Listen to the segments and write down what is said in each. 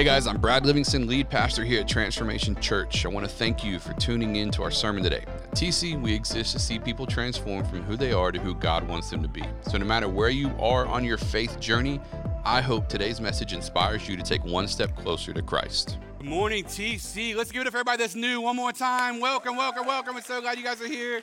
Hey guys, I'm Brad Livingston, lead pastor here at Transformation Church. I want to thank you for tuning in to our sermon today. At TC, we exist to see people transform from who they are to who God wants them to be. So, no matter where you are on your faith journey, I hope today's message inspires you to take one step closer to Christ. Good morning, TC. Let's give it up for everybody that's new one more time. Welcome, welcome, welcome. I'm so glad you guys are here.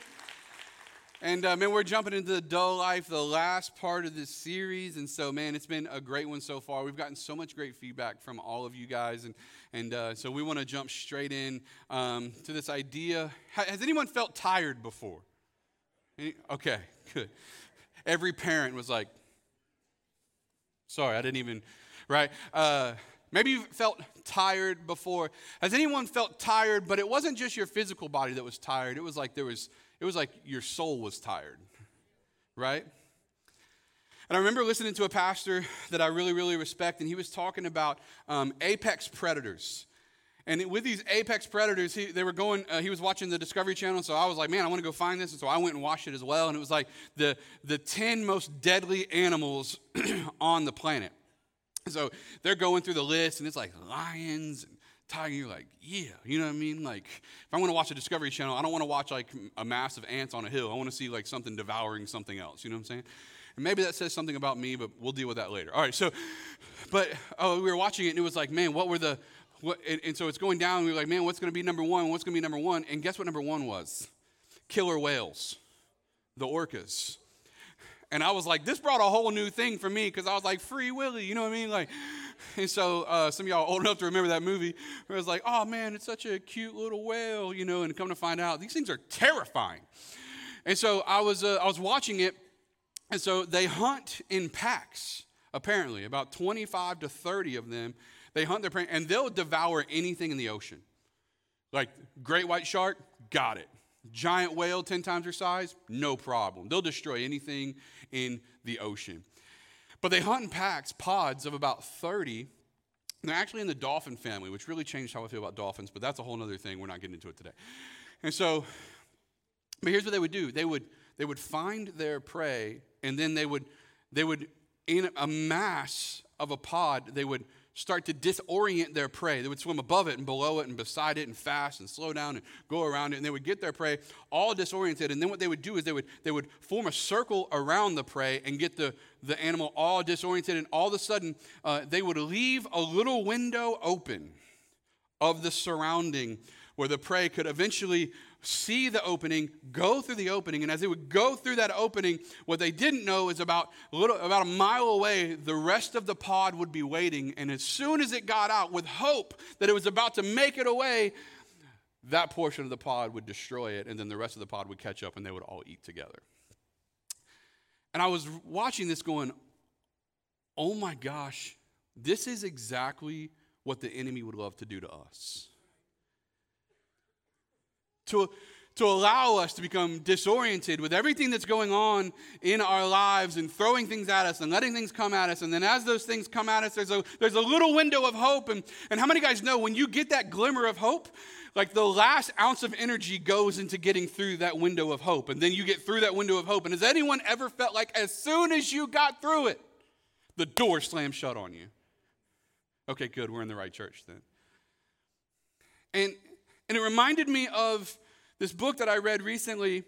And uh, man, we're jumping into the dull life, the last part of this series. And so, man, it's been a great one so far. We've gotten so much great feedback from all of you guys. And, and uh, so we want to jump straight in um, to this idea. Has anyone felt tired before? Any? Okay, good. Every parent was like, sorry, I didn't even, right? Uh, maybe you felt tired before. Has anyone felt tired, but it wasn't just your physical body that was tired? It was like there was it was like your soul was tired, right? And I remember listening to a pastor that I really, really respect, and he was talking about um, apex predators. And with these apex predators, he, they were going, uh, he was watching the Discovery Channel, so I was like, man, I want to go find this. And so I went and watched it as well. And it was like the, the 10 most deadly animals on the planet. So they're going through the list, and it's like lions and tiger, you're like, yeah, you know what I mean? Like, if I want to watch a Discovery Channel, I don't want to watch like a mass of ants on a hill. I want to see like something devouring something else. You know what I'm saying? And maybe that says something about me, but we'll deal with that later. All right, so, but oh, we were watching it, and it was like, man, what were the, what, and, and so it's going down, we were like, man, what's going to be number one? What's going to be number one? And guess what number one was? Killer whales, the orcas. And I was like, this brought a whole new thing for me because I was like, Free Willy, you know what I mean? Like, and so uh, some of y'all old enough to remember that movie where it was like, oh man, it's such a cute little whale, you know, and come to find out, these things are terrifying. And so I was, uh, I was watching it, and so they hunt in packs, apparently, about 25 to 30 of them. They hunt their prey, and they'll devour anything in the ocean. Like great white shark, got it. Giant whale, 10 times their size, no problem. They'll destroy anything in the ocean. But they hunt in packs, pods of about 30. they're actually in the dolphin family, which really changed how I feel about dolphins, but that's a whole other thing. We're not getting into it today. And so, but here's what they would do they would, they would find their prey, and then they would, they would, in a mass of a pod, they would start to disorient their prey. They would swim above it and below it and beside it and fast and slow down and go around it. And they would get their prey all disoriented. And then what they would do is they would, they would form a circle around the prey and get the, the animal all disoriented. And all of a sudden, uh, they would leave a little window open of the surrounding where the prey could eventually see the opening, go through the opening, and as they would go through that opening, what they didn't know is about a little about a mile away, the rest of the pod would be waiting. And as soon as it got out, with hope that it was about to make it away, that portion of the pod would destroy it, and then the rest of the pod would catch up and they would all eat together. And I was watching this going, oh my gosh, this is exactly what the enemy would love to do to us to, to allow us to become disoriented with everything that's going on in our lives and throwing things at us and letting things come at us. And then as those things come at us, there's a, there's a little window of hope. And, and how many guys know when you get that glimmer of hope, like the last ounce of energy goes into getting through that window of hope. And then you get through that window of hope. And has anyone ever felt like as soon as you got through it, the door slammed shut on you? Okay, good. We're in the right church then. And and it reminded me of this book that I read recently.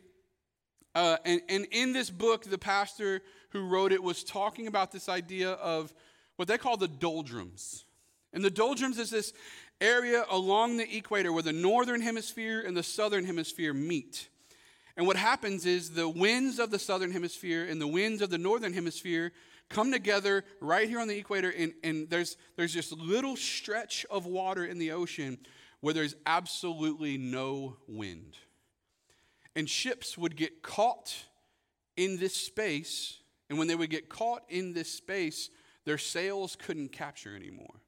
Uh, and, and in this book, the pastor who wrote it was talking about this idea of what they call the doldrums. And the doldrums is this area along the equator where the northern hemisphere and the southern hemisphere meet. And what happens is the winds of the southern hemisphere and the winds of the northern hemisphere come together right here on the equator, and, and there's, there's this little stretch of water in the ocean where there's absolutely no wind. And ships would get caught in this space, and when they would get caught in this space, their sails couldn't capture anymore.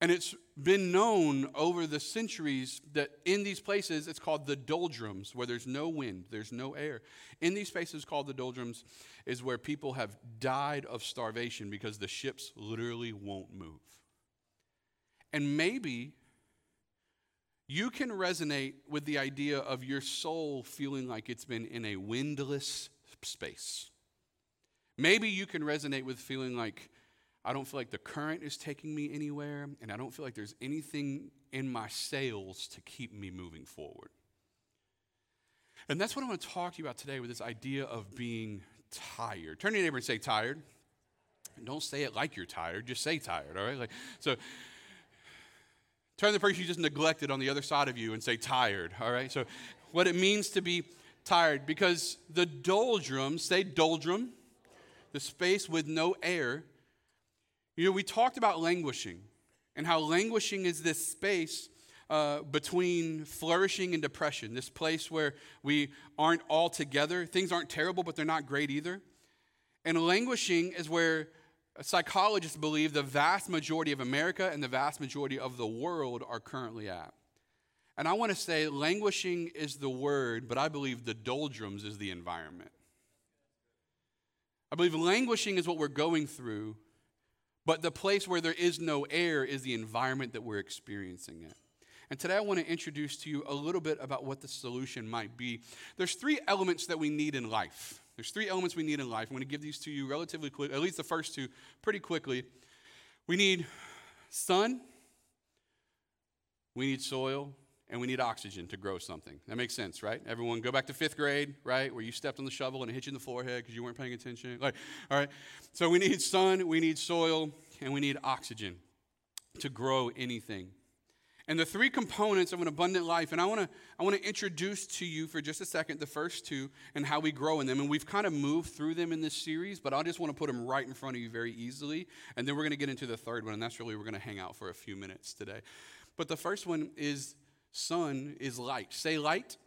And it's been known over the centuries that in these places, it's called the doldrums, where there's no wind, there's no air. In these spaces called the doldrums is where people have died of starvation because the ships literally won't move. And maybe you can resonate with the idea of your soul feeling like it's been in a windless space. Maybe you can resonate with feeling like I don't feel like the current is taking me anywhere, and I don't feel like there's anything in my sails to keep me moving forward. And that's what I want to talk to you about today with this idea of being tired. Turn to your neighbor and say, tired. And don't say it like you're tired, just say tired, all right? Like, so turn the person you just neglected on the other side of you and say tired, all right? So, what it means to be tired, because the doldrum, say doldrum, the space with no air, you know, we talked about languishing and how languishing is this space uh, between flourishing and depression, this place where we aren't all together. Things aren't terrible, but they're not great either. And languishing is where psychologists believe the vast majority of America and the vast majority of the world are currently at. And I want to say languishing is the word, but I believe the doldrums is the environment. I believe languishing is what we're going through, but the place where there is no air is the environment that we're experiencing it. And today I want to introduce to you a little bit about what the solution might be. There's three elements that we need in life. There's three elements we need in life. I'm going to give these to you relatively quick, at least the first two, pretty quickly. We need sun, we need soil, and we need oxygen to grow something. That makes sense, right? Everyone go back to fifth grade, right? Where you stepped on the shovel and it hit you in the forehead because you weren't paying attention. Like, all right. So we need sun, we need soil, and we need oxygen to grow anything. And the three components of an abundant life, and I want to I want to introduce to you for just a second the first two and how we grow in them. And we've kind of moved through them in this series, but I just want to put them right in front of you very easily. And then we're going to get into the third one, and that's really we're going to hang out for a few minutes today. But the first one is sun is light. Say light.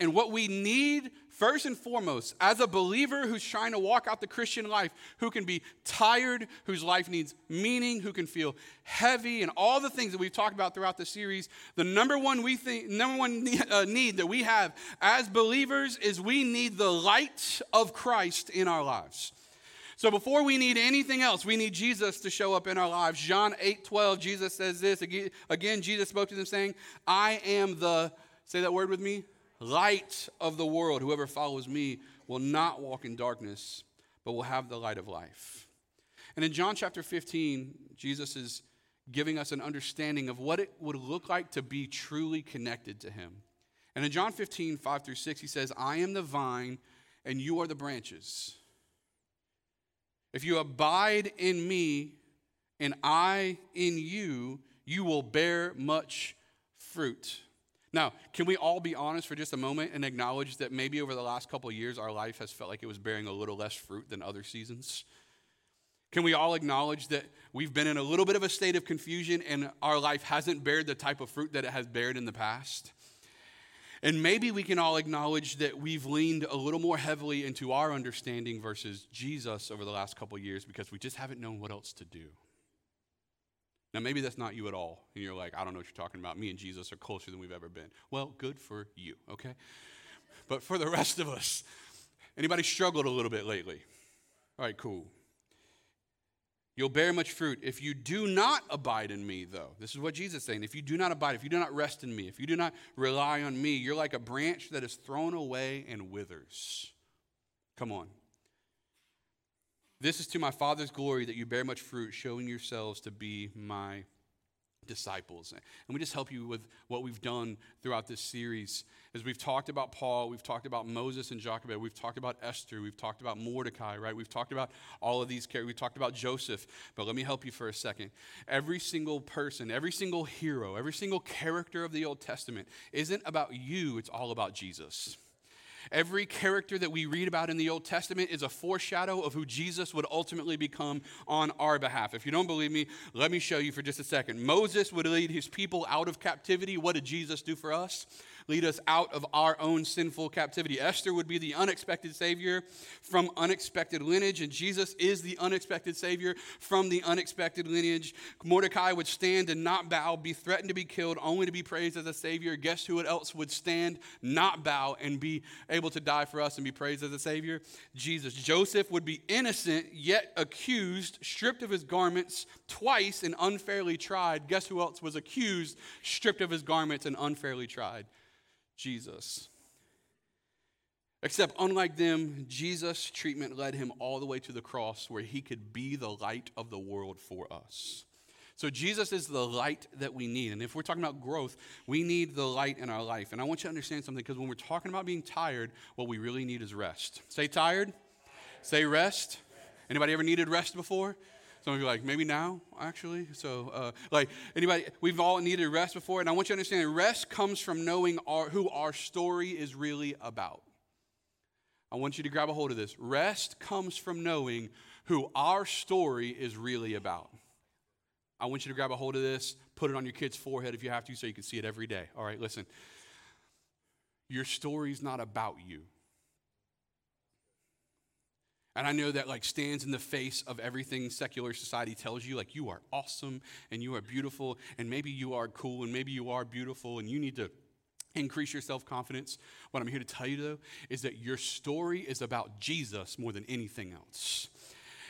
And what we need, first and foremost, as a believer who's trying to walk out the Christian life, who can be tired, whose life needs meaning, who can feel heavy, and all the things that we've talked about throughout the series, the number one we think, number one uh, need that we have as believers is we need the light of Christ in our lives. So before we need anything else, we need Jesus to show up in our lives. John 8 12, Jesus says this. Again, Jesus spoke to them saying, I am the, say that word with me, light of the world. Whoever follows me will not walk in darkness, but will have the light of life. And in John chapter 15, Jesus is giving us an understanding of what it would look like to be truly connected to him. And in John 15, 5 through 6, he says, I am the vine and you are the branches. If you abide in me and I in you, you will bear much fruit. Now, can we all be honest for just a moment and acknowledge that maybe over the last couple years our life has felt like it was bearing a little less fruit than other seasons? Can we all acknowledge that we've been in a little bit of a state of confusion and our life hasn't bared the type of fruit that it has bared in the past? And maybe we can all acknowledge that we've leaned a little more heavily into our understanding versus Jesus over the last couple years because we just haven't known what else to do. Now, maybe that's not you at all. And you're like, I don't know what you're talking about. Me and Jesus are closer than we've ever been. Well, good for you, okay? But for the rest of us, anybody struggled a little bit lately? All right, cool. You'll bear much fruit. If you do not abide in me, though, this is what Jesus is saying. If you do not abide, if you do not rest in me, if you do not rely on me, you're like a branch that is thrown away and withers. Come on. This is to my Father's glory that you bear much fruit, showing yourselves to be my disciples. And we just help you with what we've done throughout this series. As we've talked about Paul, we've talked about Moses and Jochebed, we've talked about Esther, we've talked about Mordecai, right? We've talked about all of these characters. We've talked about Joseph. But let me help you for a second. Every single person, every single hero, every single character of the Old Testament isn't about you, it's all about Jesus. Every character that we read about in the Old Testament is a foreshadow of who Jesus would ultimately become on our behalf. If you don't believe me, let me show you for just a second. Moses would lead his people out of captivity. What did Jesus do for us? Lead us out of our own sinful captivity. Esther would be the unexpected Savior from unexpected lineage, and Jesus is the unexpected Savior from the unexpected lineage. Mordecai would stand and not bow, be threatened to be killed, only to be praised as a Savior. Guess who else would stand, not bow, and be able to die for us and be praised as a Savior? Jesus. Joseph would be innocent, yet accused, stripped of his garments twice, and unfairly tried. Guess who else was accused, stripped of his garments, and unfairly tried? Jesus. Except, unlike them, Jesus' treatment led him all the way to the cross where he could be the light of the world for us. So, Jesus is the light that we need. And if we're talking about growth, we need the light in our life. And I want you to understand something because when we're talking about being tired, what we really need is rest. Say tired. Say rest. Anybody ever needed rest before? Some of you are like, maybe now, actually. So, uh, like, anybody, we've all needed rest before. And I want you to understand rest comes from knowing our, who our story is really about. I want you to grab a hold of this. Rest comes from knowing who our story is really about. I want you to grab a hold of this, put it on your kid's forehead if you have to, so you can see it every day. All right, listen. Your story's not about you. And I know that like stands in the face of everything secular society tells you, like you are awesome and you are beautiful, and maybe you are cool and maybe you are beautiful, and you need to increase your self confidence. What I'm here to tell you, though, is that your story is about Jesus more than anything else.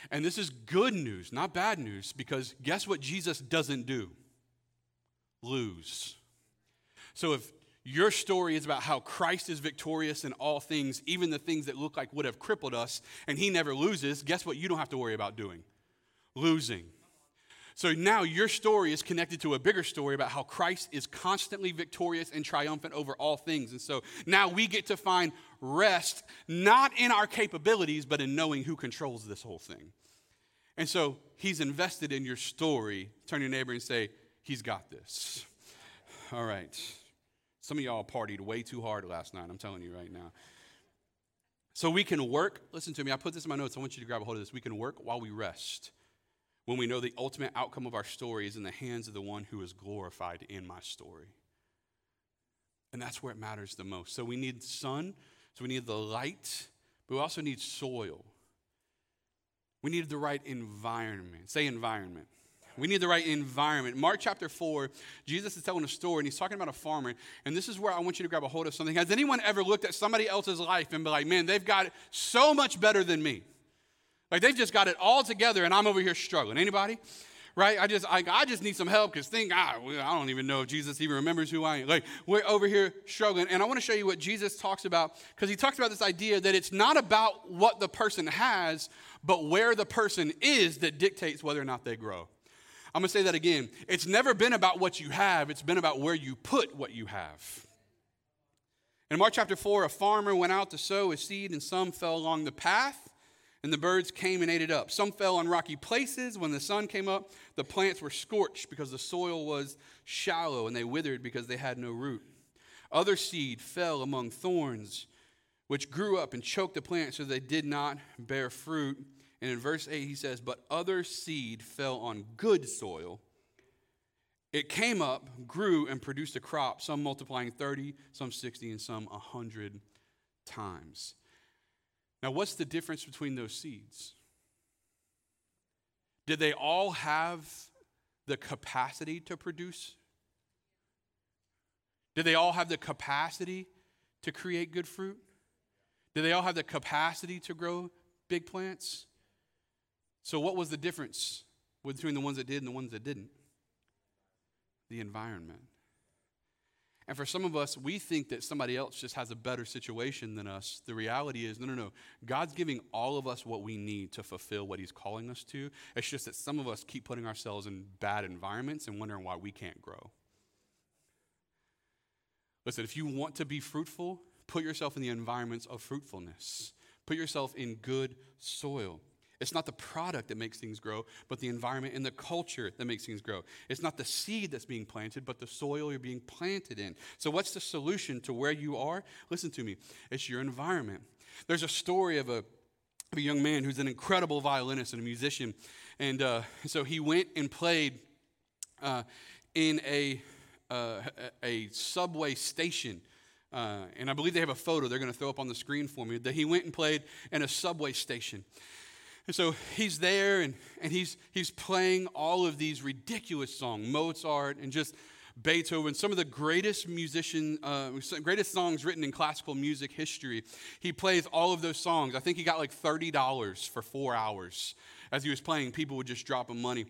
And this is good news, not bad news, because guess what Jesus doesn't do? Lose. So if your story is about how Christ is victorious in all things, even the things that look like would have crippled us, and he never loses, guess what you don't have to worry about doing? Losing. So now your story is connected to a bigger story about how Christ is constantly victorious and triumphant over all things. And so now we get to find rest not in our capabilities, but in knowing who controls this whole thing. And so he's invested in your story. Turn your neighbor and say, He's got this. All right. Some of y'all partied way too hard last night, I'm telling you right now. So we can work, listen to me, I put this in my notes. I want you to grab a hold of this. We can work while we rest when we know the ultimate outcome of our story is in the hands of the one who is glorified in my story. And that's where it matters the most. So we need sun, so we need the light, but we also need soil. We need the right environment. Say environment. We need the right environment. Mark chapter 4, Jesus is telling a story and he's talking about a farmer. And this is where I want you to grab a hold of something. Has anyone ever looked at somebody else's life and be like, man, they've got it so much better than me? Like they've just got it all together and I'm over here struggling. Anybody? Right? I just I, I just need some help because think ah, I, I don't even know if Jesus even remembers who I am. Like we're over here struggling. And I want to show you what Jesus talks about because he talks about this idea that it's not about what the person has, but where the person is that dictates whether or not they grow. I'm going to say that again. It's never been about what you have, it's been about where you put what you have. In Mark chapter 4, a farmer went out to sow his seed, and some fell along the path and the birds came and ate it up. Some fell on rocky places. When the sun came up, the plants were scorched because the soil was shallow, and they withered because they had no root. Other seed fell among thorns, which grew up and choked the plant so they did not bear fruit. And in verse 8, he says, But other seed fell on good soil. It came up, grew, and produced a crop, some multiplying 30, some 60, and some 100 times. Now, what's the difference between those seeds? Did they all have the capacity to produce? Did they all have the capacity to create good fruit? Did they all have the capacity to grow big plants? So, what was the difference between the ones that did and the ones that didn't? The environment. And for some of us, we think that somebody else just has a better situation than us. The reality is, no, no, no. God's giving all of us what we need to fulfill what He's calling us to. It's just that some of us keep putting ourselves in bad environments and wondering why we can't grow. Listen, if you want to be fruitful, put yourself in the environments of fruitfulness, put yourself in good soil. It's not the product that makes things grow, but the environment and the culture that makes things grow. It's not the seed that's being planted, but the soil you're being planted in. So, what's the solution to where you are? Listen to me it's your environment. There's a story of a, a young man who's an incredible violinist and a musician. And uh, so he went and played uh, in a, uh, a subway station. Uh, and I believe they have a photo they're going to throw up on the screen for me that he went and played in a subway station. And so he's there and, and he's, he's playing all of these ridiculous songs, Mozart and just Beethoven, some of the greatest musician, uh, greatest songs written in classical music history. He plays all of those songs. I think he got like $30 for four hours. As he was playing, people would just drop him money.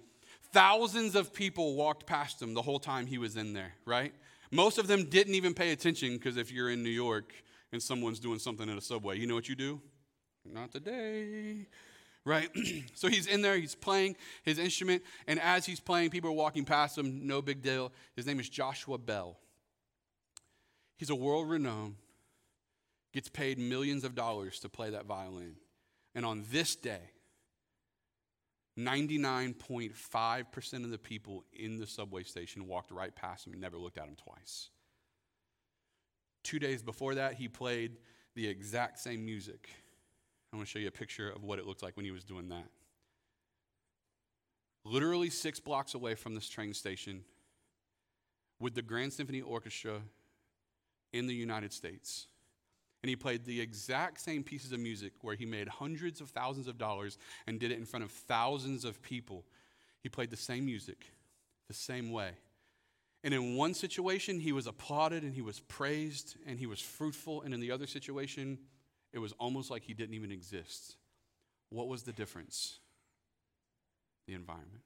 Thousands of people walked past him the whole time he was in there, right? Most of them didn't even pay attention because if you're in New York, and someone's doing something in a subway, you know what you do? Not today. Right? so he's in there, he's playing his instrument, and as he's playing, people are walking past him, no big deal. His name is Joshua Bell. He's a world renowned, gets paid millions of dollars to play that violin. And on this day, 99.5% of the people in the subway station walked right past him and never looked at him twice. Two days before that, he played the exact same music. I want to show you a picture of what it looked like when he was doing that. Literally six blocks away from this train station, with the Grand Symphony Orchestra in the United States. And he played the exact same pieces of music where he made hundreds of thousands of dollars and did it in front of thousands of people. He played the same music, the same way. And in one situation, he was applauded and he was praised and he was fruitful. And in the other situation, it was almost like he didn't even exist. What was the difference? The environment.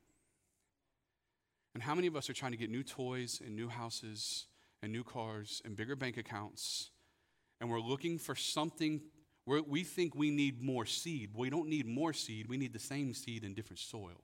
And how many of us are trying to get new toys and new houses and new cars and bigger bank accounts? And we're looking for something where we think we need more seed. We don't need more seed, we need the same seed in different soil.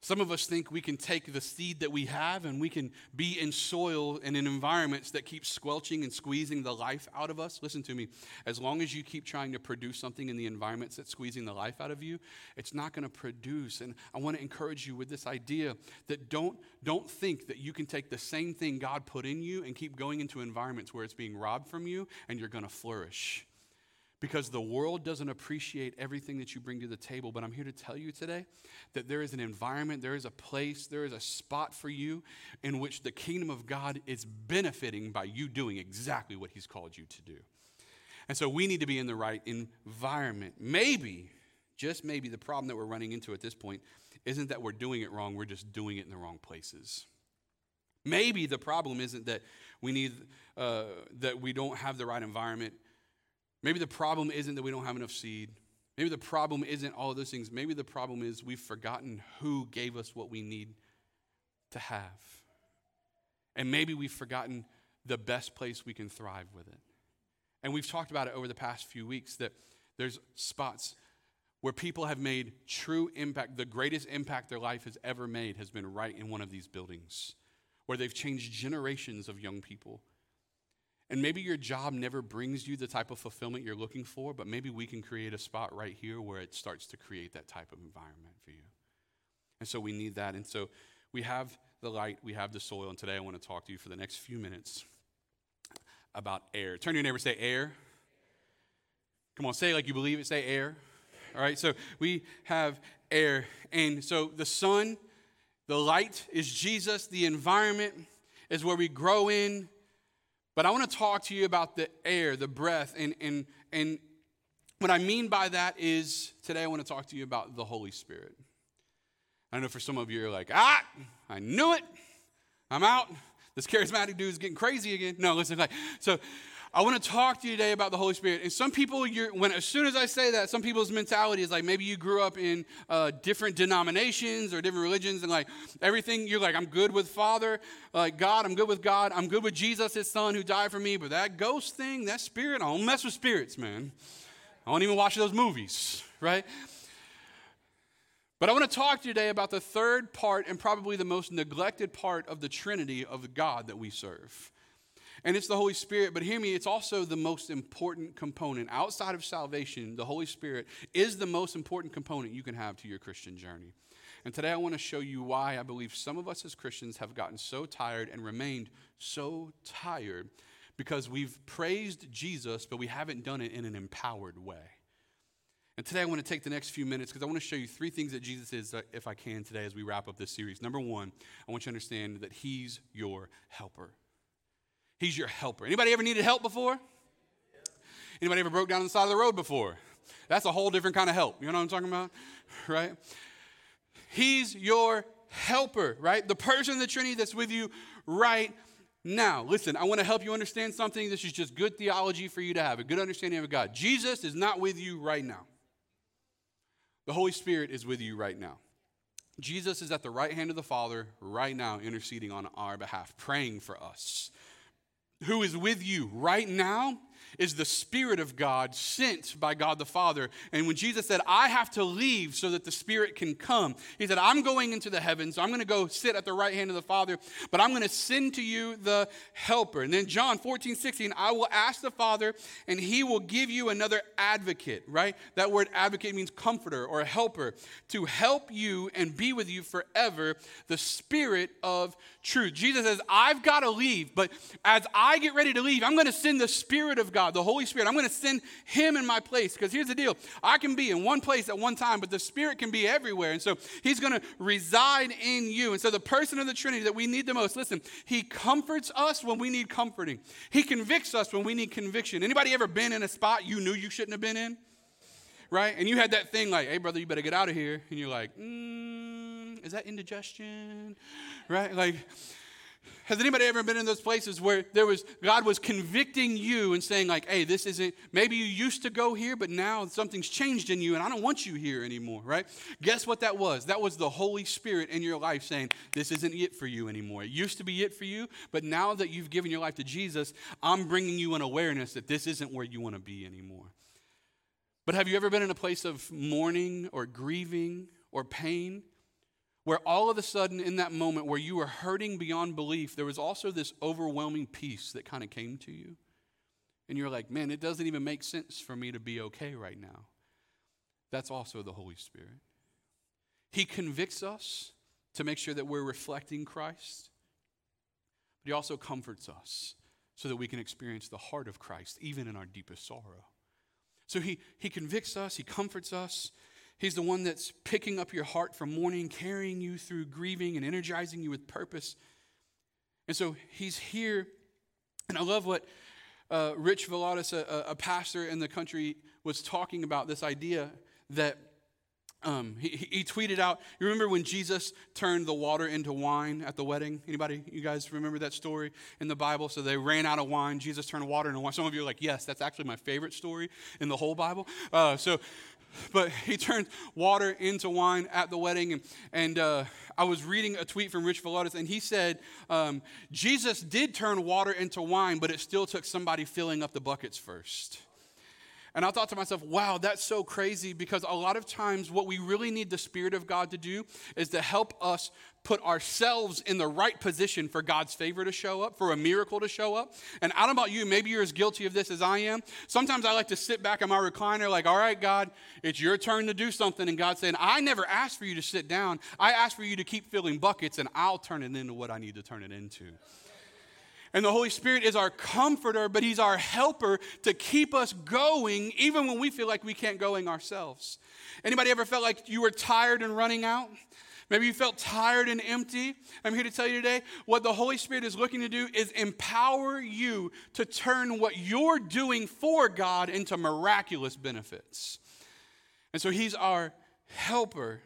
Some of us think we can take the seed that we have and we can be in soil and in environments that keep squelching and squeezing the life out of us. Listen to me. As long as you keep trying to produce something in the environments that's squeezing the life out of you, it's not going to produce. And I want to encourage you with this idea that don't, don't think that you can take the same thing God put in you and keep going into environments where it's being robbed from you and you're going to flourish because the world doesn't appreciate everything that you bring to the table. But I'm here to tell you today that there is an environment, there is a place, there is a spot for you in which the kingdom of God is benefiting by you doing exactly what He's called you to do. And so we need to be in the right environment. Maybe, just maybe, the problem that we're running into at this point isn't that we're doing it wrong, we're just doing it in the wrong places. Maybe the problem isn't that we need uh, that we don't have the right environment Maybe the problem isn't that we don't have enough seed. Maybe the problem isn't all of those things. Maybe the problem is we've forgotten who gave us what we need to have. And maybe we've forgotten the best place we can thrive with it. And we've talked about it over the past few weeks that there's spots where people have made true impact. The greatest impact their life has ever made has been right in one of these buildings, where they've changed generations of young people and maybe your job never brings you the type of fulfillment you're looking for, but maybe we can create a spot right here where it starts to create that type of environment for you. And so we need that. And so we have the light, we have the soil, and today I want to talk to you for the next few minutes about air. Turn to your neighbor, say air. Come on, say like you believe it, say air. All right, so we have air. And so the sun, the light is Jesus, the environment is where we grow in but I want to talk to you about the air, the breath, and, and, and what I mean by that is today I want to talk to you about the Holy Spirit. I know for some of you, you're like, ah, I knew it. I'm out. This charismatic dude is getting crazy again. No, listen, like, so I want to talk to you today about the Holy Spirit. And some people, when as soon as I say that, some people's mentality is like maybe you grew up in uh, different denominations or different religions, and like everything, you're like, I'm good with Father, like God, I'm good with God, I'm good with Jesus, His Son, who died for me. But that ghost thing, that spirit, I don't mess with spirits, man. I don't even watch those movies, right? But I want to talk to you today about the third part and probably the most neglected part of the Trinity of God that we serve and it's the Holy Spirit. But hear me, it's also the most important component. Outside of salvation, the Holy Spirit is the most important component you can have to your Christian journey. And today I want to show you why I believe some of us as Christians have gotten so tired and remained so tired because we've praised Jesus, but we haven't done it in an empowered way. And today I want to take the next few minutes because I want to show you three things that Jesus is, uh, if I can, today as we wrap up this series. Number one, I want you to understand that He's your helper. He's your helper. Anybody ever needed help before? Anybody ever broke down on the side of the road before? That's a whole different kind of help. You know what I'm talking about? Right? He's your helper, right? The person in the Trinity that's with you right now. Listen, I want to help you understand something. This is just good theology for you to have, a good understanding of God. Jesus is not with you right now. The Holy Spirit is with you right now. Jesus is at the right hand of the Father right now, interceding on our behalf, praying for us. Who is with you right now is the Spirit of God sent by God the Father. And when Jesus said, I have to leave so that the Spirit can come, he said, I'm going into the heavens. I'm going to go sit at the right hand of the Father, but I'm going to send to you the helper. And then John 14, 16, I will ask the Father, and he will give you another advocate, right? That word advocate means comforter or helper to help you and be with you forever, the Spirit of truth. Jesus says, I've got to leave, but as I get ready to leave, I'm going to send the Spirit of God, the Holy Spirit. I'm going to send Him in my place because here's the deal I can be in one place at one time, but the Spirit can be everywhere. And so He's going to reside in you. And so the person of the Trinity that we need the most, listen, He comforts us when we need comforting, He convicts us when we need conviction. Anybody ever been in a spot you knew you shouldn't have been in? Right? And you had that thing like, hey, brother, you better get out of here. And you're like, mm, is that indigestion? Right? Like, has anybody ever been in those places where there was God was convicting you and saying, like, hey, this isn't, maybe you used to go here, but now something's changed in you and I don't want you here anymore, right? Guess what that was? That was the Holy Spirit in your life saying, this isn't it for you anymore. It used to be it for you, but now that you've given your life to Jesus, I'm bringing you an awareness that this isn't where you want to be anymore. But have you ever been in a place of mourning or grieving or pain? Where all of a sudden, in that moment where you were hurting beyond belief, there was also this overwhelming peace that kind of came to you. And you're like, man, it doesn't even make sense for me to be okay right now. That's also the Holy Spirit. He convicts us to make sure that we're reflecting Christ, but He also comforts us so that we can experience the heart of Christ, even in our deepest sorrow. So He, he convicts us, He comforts us, He's the one that's picking up your heart from mourning, carrying you through grieving, and energizing you with purpose. And so he's here. And I love what uh, Rich Villodas, a, a, pastor in the country, was talking about this idea that um, he, he, tweeted out, you remember when Jesus turned the water into wine at the wedding? Anybody, you guys remember that story in the Bible? So they ran out of wine. Jesus turned water into wine. Some of you are like, yes, that's actually my favorite story in the whole Bible. Uh, so but he turned water into wine at the wedding. And, and uh, I was reading a tweet from Rich Villodas, and he said, um, Jesus did turn water into wine, but it still took somebody filling up the buckets first. And I thought to myself, wow, that's so crazy because a lot of times what we really need the Spirit of God to do is to help us put ourselves in the right position for God's favor to show up, for a miracle to show up. And I don't know about you, maybe you're as guilty of this as I am. Sometimes I like to sit back in my recliner, like, all right, God, it's your turn to do something. And God's saying, I never asked for you to sit down. I asked for you to keep filling buckets, and I'll turn it into what I need to turn it into. And the Holy Spirit is our comforter, but He's our helper to keep us going even when we feel like we can't going ourselves. Anybody ever felt like you were tired and running out? Maybe you felt tired and empty. I'm here to tell you today what the Holy Spirit is looking to do is empower you to turn what you're doing for God into miraculous benefits. And so He's our helper.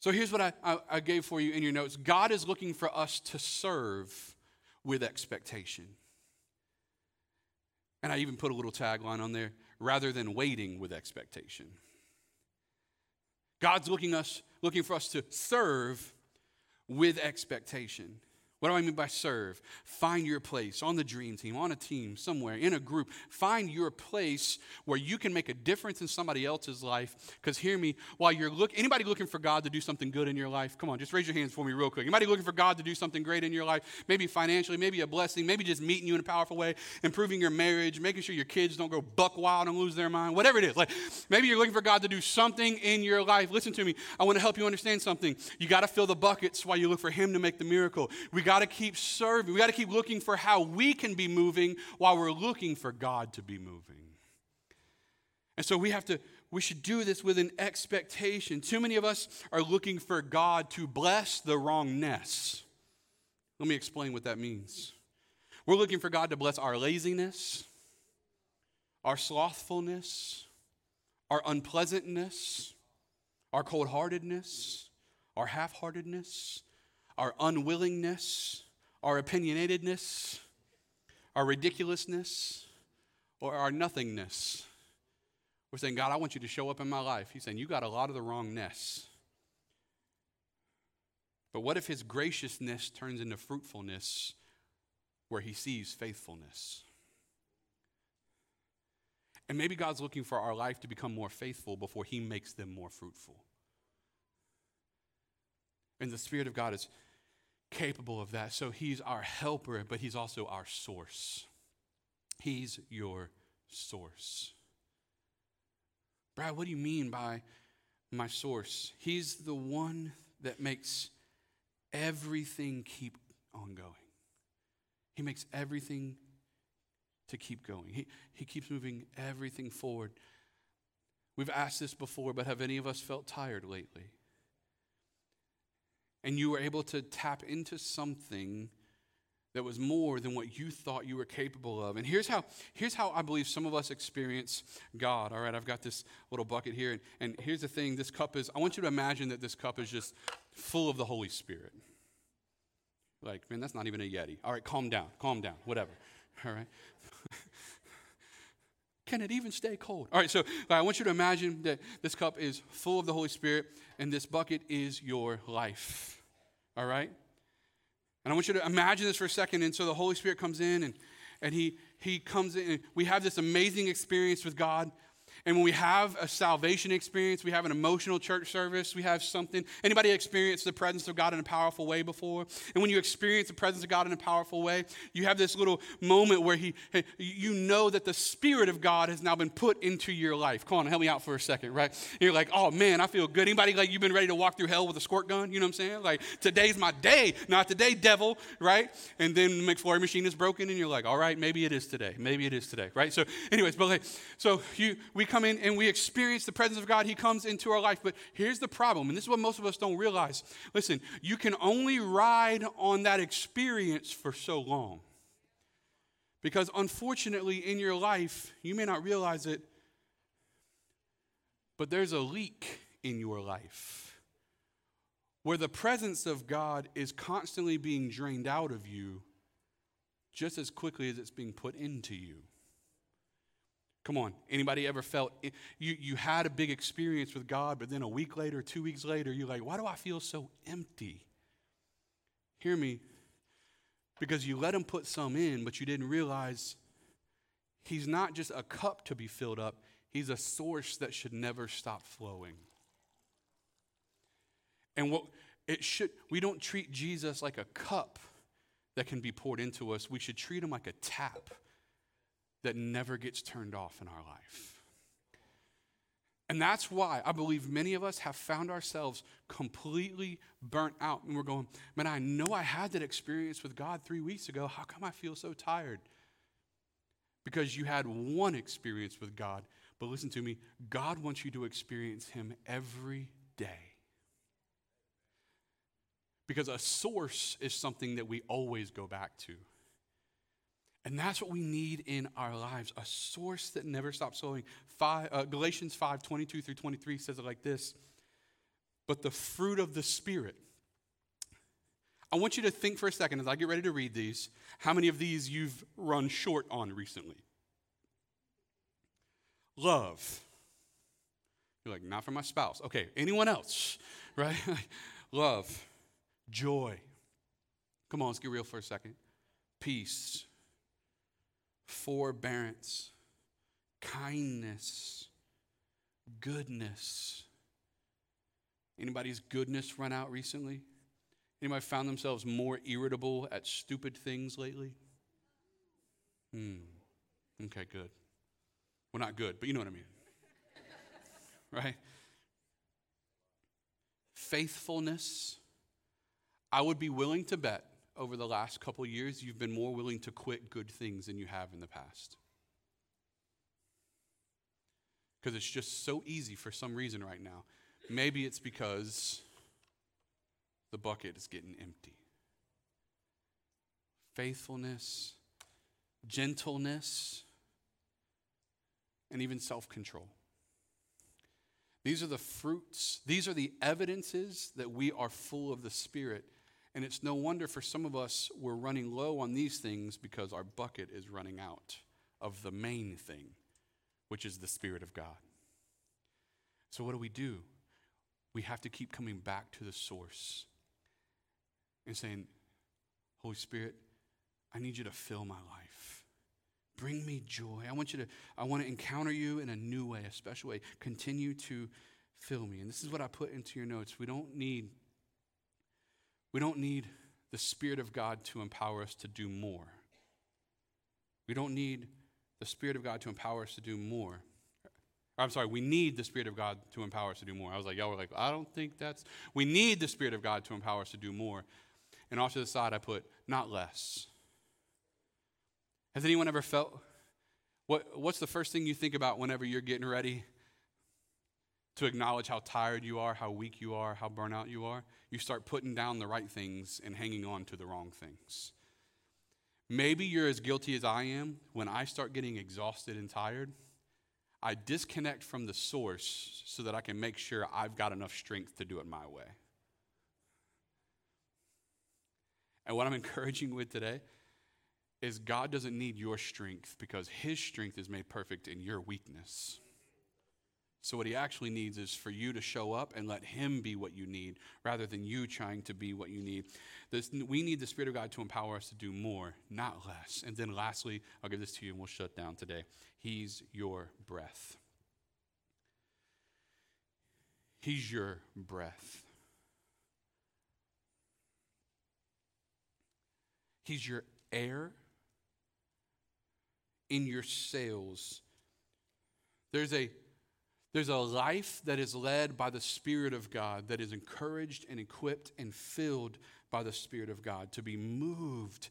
So here's what I, I, I gave for you in your notes God is looking for us to serve with expectation. And I even put a little tagline on there rather than waiting with expectation. God's looking us looking for us to serve with expectation. What do I mean by serve? Find your place on the dream team, on a team, somewhere, in a group. Find your place where you can make a difference in somebody else's life. Because hear me, while you're looking, anybody looking for God to do something good in your life? Come on, just raise your hands for me real quick. Anybody looking for God to do something great in your life? Maybe financially, maybe a blessing, maybe just meeting you in a powerful way, improving your marriage, making sure your kids don't go buck wild and lose their mind, whatever it is. Like maybe you're looking for God to do something in your life. Listen to me. I want to help you understand something. You got to fill the buckets while you look for Him to make the miracle. We got got to keep serving. We got to keep looking for how we can be moving while we're looking for God to be moving. And so we have to, we should do this with an expectation. Too many of us are looking for God to bless the wrongness. Let me explain what that means. We're looking for God to bless our laziness, our slothfulness, our unpleasantness, our cold heartedness, our half heartedness, our unwillingness, our opinionatedness, our ridiculousness, or our nothingness. We're saying, God, I want you to show up in my life. He's saying, You got a lot of the wrongness. But what if his graciousness turns into fruitfulness where he sees faithfulness. And maybe God's looking for our life to become more faithful before he makes them more fruitful. And the Spirit of God is capable of that. So he's our helper, but he's also our source. He's your source. Brad, what do you mean by my source? He's the one that makes everything keep on going. He makes everything to keep going. He, he keeps moving everything forward. We've asked this before, but have any of us felt tired lately? And you were able to tap into something that was more than what you thought you were capable of. And here's how, here's how I believe some of us experience God. All right, I've got this little bucket here. And, and here's the thing this cup is, I want you to imagine that this cup is just full of the Holy Spirit. Like, man, that's not even a Yeti. All right, calm down, calm down, whatever. All right. Can it even stay cold? All right, so I want you to imagine that this cup is full of the Holy Spirit and this bucket is your life. All right? And I want you to imagine this for a second. And so the Holy Spirit comes in and, and he, he comes in and we have this amazing experience with God. And when we have a salvation experience, we have an emotional church service, we have something. Anybody experienced the presence of God in a powerful way before? And when you experience the presence of God in a powerful way, you have this little moment where he, you know that the Spirit of God has now been put into your life. Come on, help me out for a second, right? And you're like, oh man, I feel good. Anybody like you've been ready to walk through hell with a squirt gun? You know what I'm saying? Like, today's my day, not today, devil, right? And then the McFlurry machine is broken, and you're like, all right, maybe it is today. Maybe it is today, right? So, anyways, but like, so you, we come in and we experience the presence of God. He comes into our life. But here's the problem, and this is what most of us don't realize. Listen, you can only ride on that experience for so long. Because unfortunately, in your life, you may not realize it, but there's a leak in your life where the presence of God is constantly being drained out of you just as quickly as it's being put into you. Come on, anybody ever felt you, you had a big experience with God, but then a week later, two weeks later, you're like, why do I feel so empty? Hear me, because you let Him put some in, but you didn't realize He's not just a cup to be filled up, He's a source that should never stop flowing. And what it should, we don't treat Jesus like a cup that can be poured into us, we should treat Him like a tap that never gets turned off in our life. And that's why I believe many of us have found ourselves completely burnt out. And we're going, man, I know I had that experience with God three weeks ago. How come I feel so tired? Because you had one experience with God. But listen to me God wants you to experience Him every day. Because a source is something that we always go back to. And that's what we need in our lives a source that never stops flowing. Five, uh, Galatians 5 22 through 23 says it like this But the fruit of the Spirit. I want you to think for a second as I get ready to read these, how many of these you've run short on recently? Love. You're like, not for my spouse. Okay, anyone else, right? Love, joy. Come on, let's get real for a second. Peace, forbearance, kindness, goodness. Anybody's goodness run out recently? Anybody found themselves more irritable at stupid things lately? Hmm. Okay, good. Well, not good, but you know what I mean. right? Faithfulness. I would be willing to bet over the last couple years, you've been more willing to quit good things than you have in the past. Because it's just so easy for some reason right now. Maybe it's because the bucket is getting empty. Faithfulness, gentleness, and even self control. These are the fruits, these are the evidences that we are full of the Spirit and it's no wonder for some of us we're running low on these things because our bucket is running out of the main thing, which is the Spirit of God. So, what do we do? We have to keep coming back to the source and saying, Holy Spirit, I need you to fill my life. Bring me joy. I want you to, I want to encounter you in a new way, a special way. Continue to fill me. And this is what I put into your notes. We don't need, we don't need the Spirit of God to empower us to do more. We don't need the Spirit of God to empower us to do more. I'm sorry, we need the Spirit of God to empower us to do more. I was like, y'all were like, I don't think that's. We need the Spirit of God to empower us to do more. And off to the side, I put, not less. Has anyone ever felt? What, what's the first thing you think about whenever you're getting ready to acknowledge how tired you are, how weak you are, how burnout you are? You start putting down the right things and hanging on to the wrong things. Maybe you're as guilty as I am. When I start getting exhausted and tired, I disconnect from the source so that I can make sure I've got enough strength to do it my way. And what I'm encouraging with today is God doesn't need your strength because his strength is made perfect in your weakness. So, what he actually needs is for you to show up and let him be what you need rather than you trying to be what you need. This, we need the Spirit of God to empower us to do more, not less. And then, lastly, I'll give this to you and we'll shut down today. He's your breath. He's your breath. He's your air in your sails. There's a there's a life that is led by the Spirit of God, that is encouraged and equipped and filled by the Spirit of God, to be moved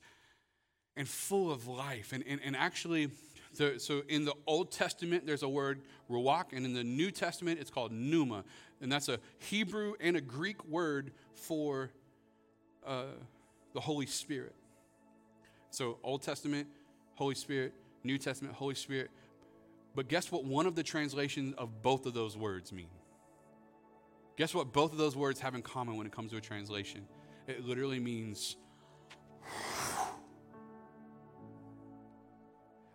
and full of life. And, and, and actually, the, so in the Old Testament, there's a word ruach, and in the New Testament, it's called pneuma. And that's a Hebrew and a Greek word for uh, the Holy Spirit. So, Old Testament, Holy Spirit, New Testament, Holy Spirit. But guess what one of the translations of both of those words mean? Guess what both of those words have in common when it comes to a translation? It literally means.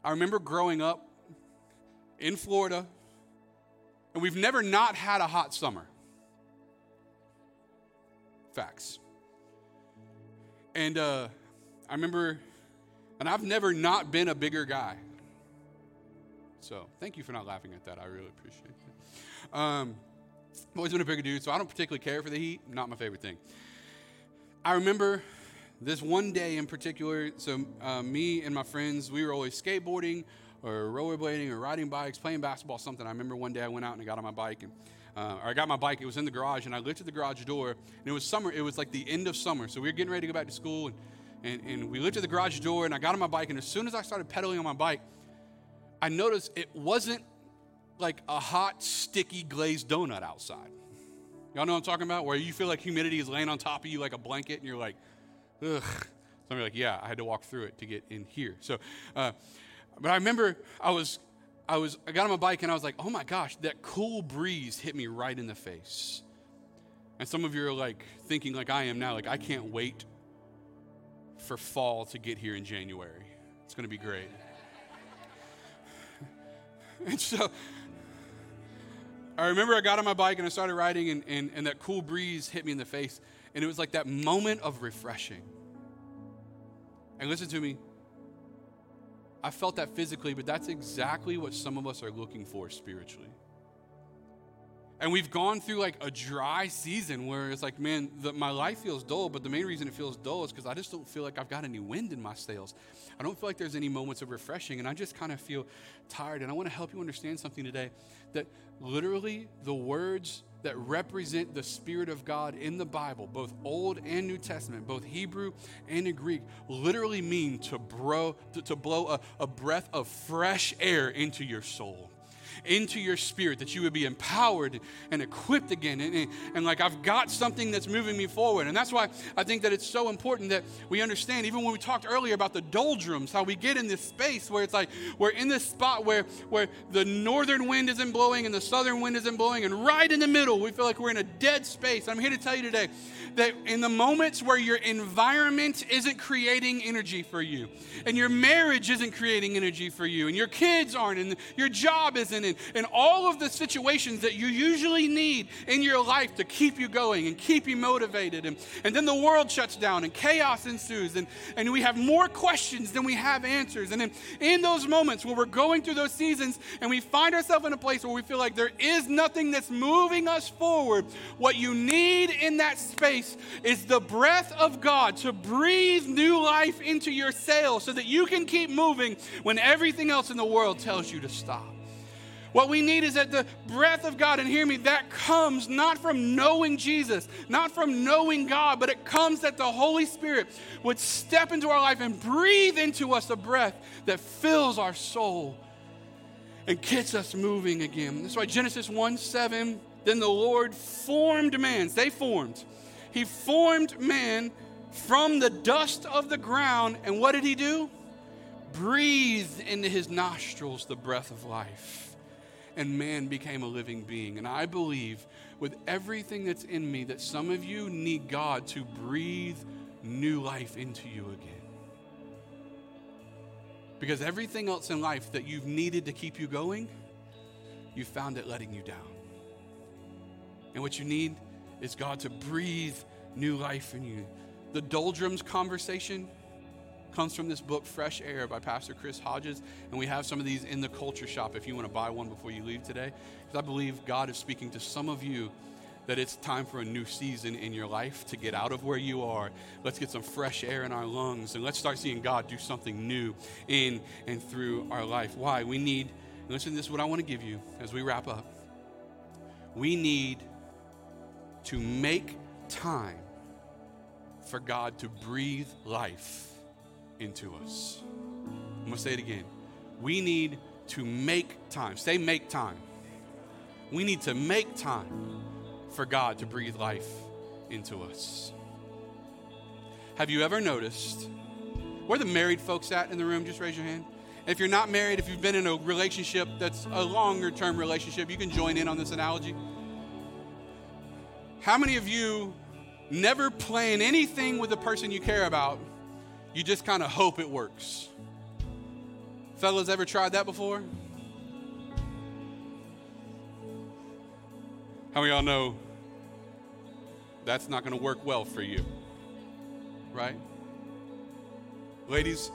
I remember growing up in Florida, and we've never not had a hot summer. Facts. And uh, I remember, and I've never not been a bigger guy. So thank you for not laughing at that. I really appreciate it. Um, I've always been a bigger dude, so I don't particularly care for the heat. Not my favorite thing. I remember this one day in particular. So uh, me and my friends, we were always skateboarding or rollerblading or riding bikes, playing basketball, something. I remember one day I went out and I got on my bike and. Uh, I got my bike. It was in the garage, and I lifted the garage door. And it was summer. It was like the end of summer, so we were getting ready to go back to school. And, and, and we lifted the garage door, and I got on my bike. And as soon as I started pedaling on my bike, I noticed it wasn't like a hot, sticky glazed donut outside. Y'all know what I'm talking about? Where you feel like humidity is laying on top of you like a blanket, and you're like, ugh. So I'm like, yeah, I had to walk through it to get in here. So, uh, but I remember I was, I was, I got on my bike and I was like, oh my gosh, that cool breeze hit me right in the face. And some of you are like thinking, like I am now, like I can't wait for fall to get here in January. It's going to be great. And so I remember I got on my bike and I started riding, and, and, and that cool breeze hit me in the face. And it was like that moment of refreshing. And listen to me, I felt that physically, but that's exactly what some of us are looking for spiritually. And we've gone through like a dry season where it's like, man, the, my life feels dull, but the main reason it feels dull is because I just don't feel like I've got any wind in my sails. I don't feel like there's any moments of refreshing, and I just kind of feel tired. And I want to help you understand something today that literally the words that represent the Spirit of God in the Bible, both Old and New Testament, both Hebrew and Greek, literally mean to, bro, to, to blow a, a breath of fresh air into your soul into your spirit, that you would be empowered and equipped again. And, and, and, like, I've got something that's moving me forward. And that's why I think that it's so important that we understand, even when we talked earlier about the doldrums, how we get in this space where it's like we're in this spot where, where the northern wind isn't blowing and the southern wind isn't blowing. And right in the middle, we feel like we're in a dead space. I'm here to tell you today that in the moments where your environment isn't creating energy for you, and your marriage isn't creating energy for you, and your kids aren't, and your job isn't, and, and all of the situations that you usually need in your life to keep you going and keep you motivated. And, and then the world shuts down and chaos ensues, and, and we have more questions than we have answers. And in, in those moments where we're going through those seasons and we find ourselves in a place where we feel like there is nothing that's moving us forward, what you need in that space is the breath of God to breathe new life into your sails so that you can keep moving when everything else in the world tells you to stop. What we need is that the breath of God, and hear me, that comes not from knowing Jesus, not from knowing God, but it comes that the Holy Spirit would step into our life and breathe into us a breath that fills our soul and gets us moving again. That's why Genesis 1 7, then the Lord formed man. They formed. He formed man from the dust of the ground, and what did he do? Breathed into his nostrils the breath of life and man became a living being. And I believe with everything that's in me that some of you need God to breathe new life into you again. Because everything else in life that you've needed to keep you going, you found it letting you down. And what you need is God to breathe new life in you. The doldrums conversation comes from this book, Fresh Air, by Pastor Chris Hodges. And we have some of these in the culture shop if you want to buy one before you leave today. Because I believe God is speaking to some of you that it's time for a new season in your life to get out of where you are. Let's get some fresh air in our lungs and let's start seeing God do something new in and through our life. Why? We need, listen, this is what I want to give you as we wrap up. We need to make time for God to breathe life into us. I'm going to say it again. We need to make time. Say, make time. We need to make time for God to breathe life into us. Have you ever noticed where the married folks at in the room? Just raise your hand. If you're not married, if you've been in a relationship that's a longer term relationship, you can join in on this analogy. How many of you never plan anything with the person you care about you just kind of hope it works. Fellas, ever tried that before? How many y'all know that's not going to work well for you? Right? Ladies,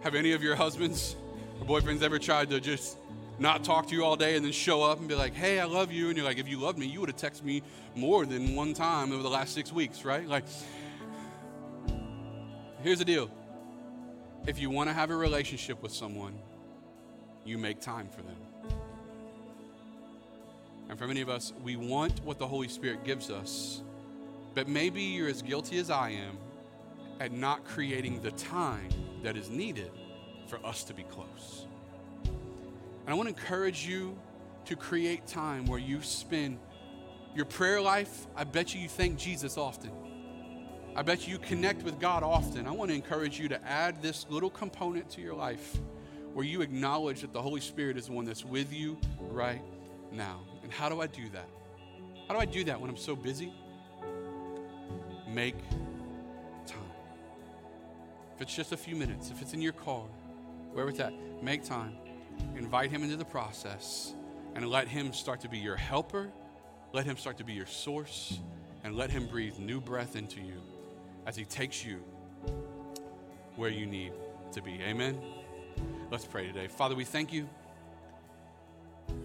have any of your husbands or boyfriends ever tried to just not talk to you all day and then show up and be like, hey, I love you? And you're like, if you loved me, you would have texted me more than one time over the last six weeks, right? Like, Here's the deal if you want to have a relationship with someone, you make time for them. And for many of us, we want what the Holy Spirit gives us, but maybe you're as guilty as I am at not creating the time that is needed for us to be close. And I want to encourage you to create time where you spend your prayer life. I bet you you thank Jesus often. I bet you connect with God often. I want to encourage you to add this little component to your life where you acknowledge that the Holy Spirit is the one that's with you right now. And how do I do that? How do I do that when I'm so busy? Make time. If it's just a few minutes, if it's in your car, wherever it's at, make time. Invite Him into the process and let Him start to be your helper. Let Him start to be your source and let Him breathe new breath into you as He takes you where you need to be. Amen. Let's pray today. Father, we thank you.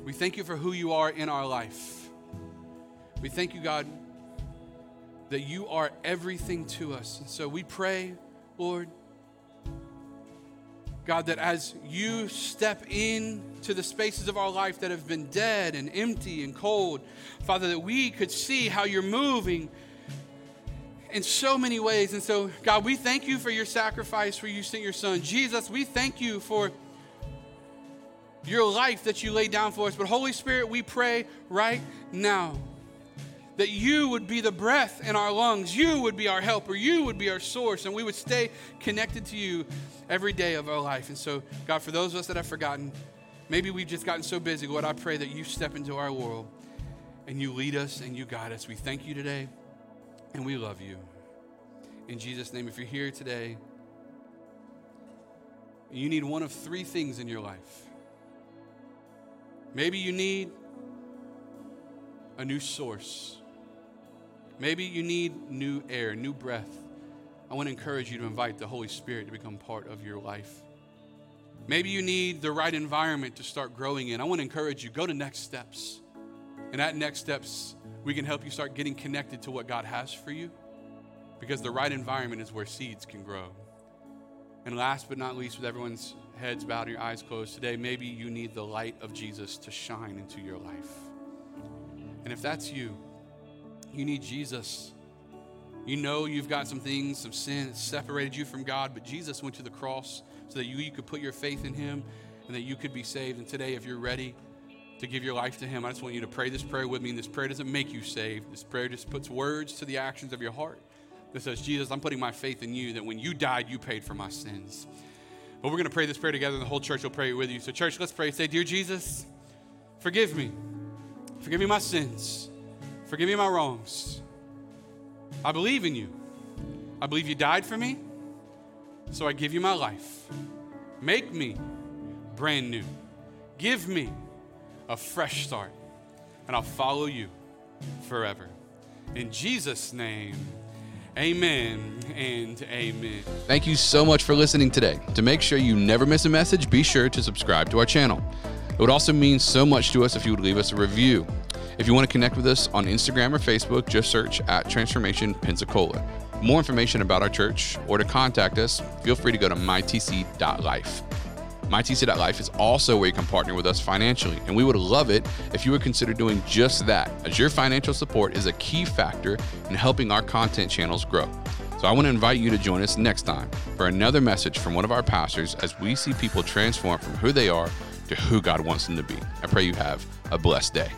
We thank you for who you are in our life. We thank you, God, that you are everything to us. And so we pray, Lord, God, that as you step into the spaces of our life that have been dead and empty and cold, Father, that we could see how you're moving in so many ways. And so, God, we thank you for your sacrifice, for you sent your son. Jesus, we thank you for your life that you laid down for us. But, Holy Spirit, we pray right now that you would be the breath in our lungs. You would be our helper. You would be our source. And we would stay connected to you every day of our life. And so, God, for those of us that have forgotten, maybe we've just gotten so busy, Lord, I pray that you step into our world and you lead us and you guide us. We thank you today and we love you. In Jesus' name, if you're here today, you need one of three things in your life. Maybe you need a new source. Maybe you need new air, new breath. I want to encourage you to invite the Holy Spirit to become part of your life. Maybe you need the right environment to start growing in. I want to encourage you go to next steps. And at next steps, we can help you start getting connected to what God has for you because the right environment is where seeds can grow. And last but not least, with everyone's heads bowed and your eyes closed today, maybe you need the light of Jesus to shine into your life. And if that's you, you need Jesus. You know you've got some things, some sin separated you from God, but Jesus went to the cross so that you, you could put your faith in Him and that you could be saved. And today, if you're ready to give your life to Him, I just want you to pray this prayer with me. And this prayer doesn't make you saved, this prayer just puts words to the actions of your heart that says, Jesus, I'm putting my faith in you, that when you died, you paid for my sins. But we're going to pray this prayer together, and the whole church will pray with you. So, church, let's pray. Say, Dear Jesus, forgive me. Forgive me my sins. Forgive me my wrongs. I believe in you. I believe you died for me. So I give you my life. Make me brand new. Give me a fresh start. And I'll follow you forever. In Jesus' name, amen and amen. Thank you so much for listening today. To make sure you never miss a message, be sure to subscribe to our channel. It would also mean so much to us if you would leave us a review. If you want to connect with us on Instagram or Facebook, just search at Transformation Pensacola. For more information about our church or to contact us, feel free to go to mytc.life. MyTC.life is also where you can partner with us financially, and we would love it if you would consider doing just that, as your financial support is a key factor in helping our content channels grow. So I want to invite you to join us next time for another message from one of our pastors as we see people transform from who they are to who God wants them to be. I pray you have a blessed day.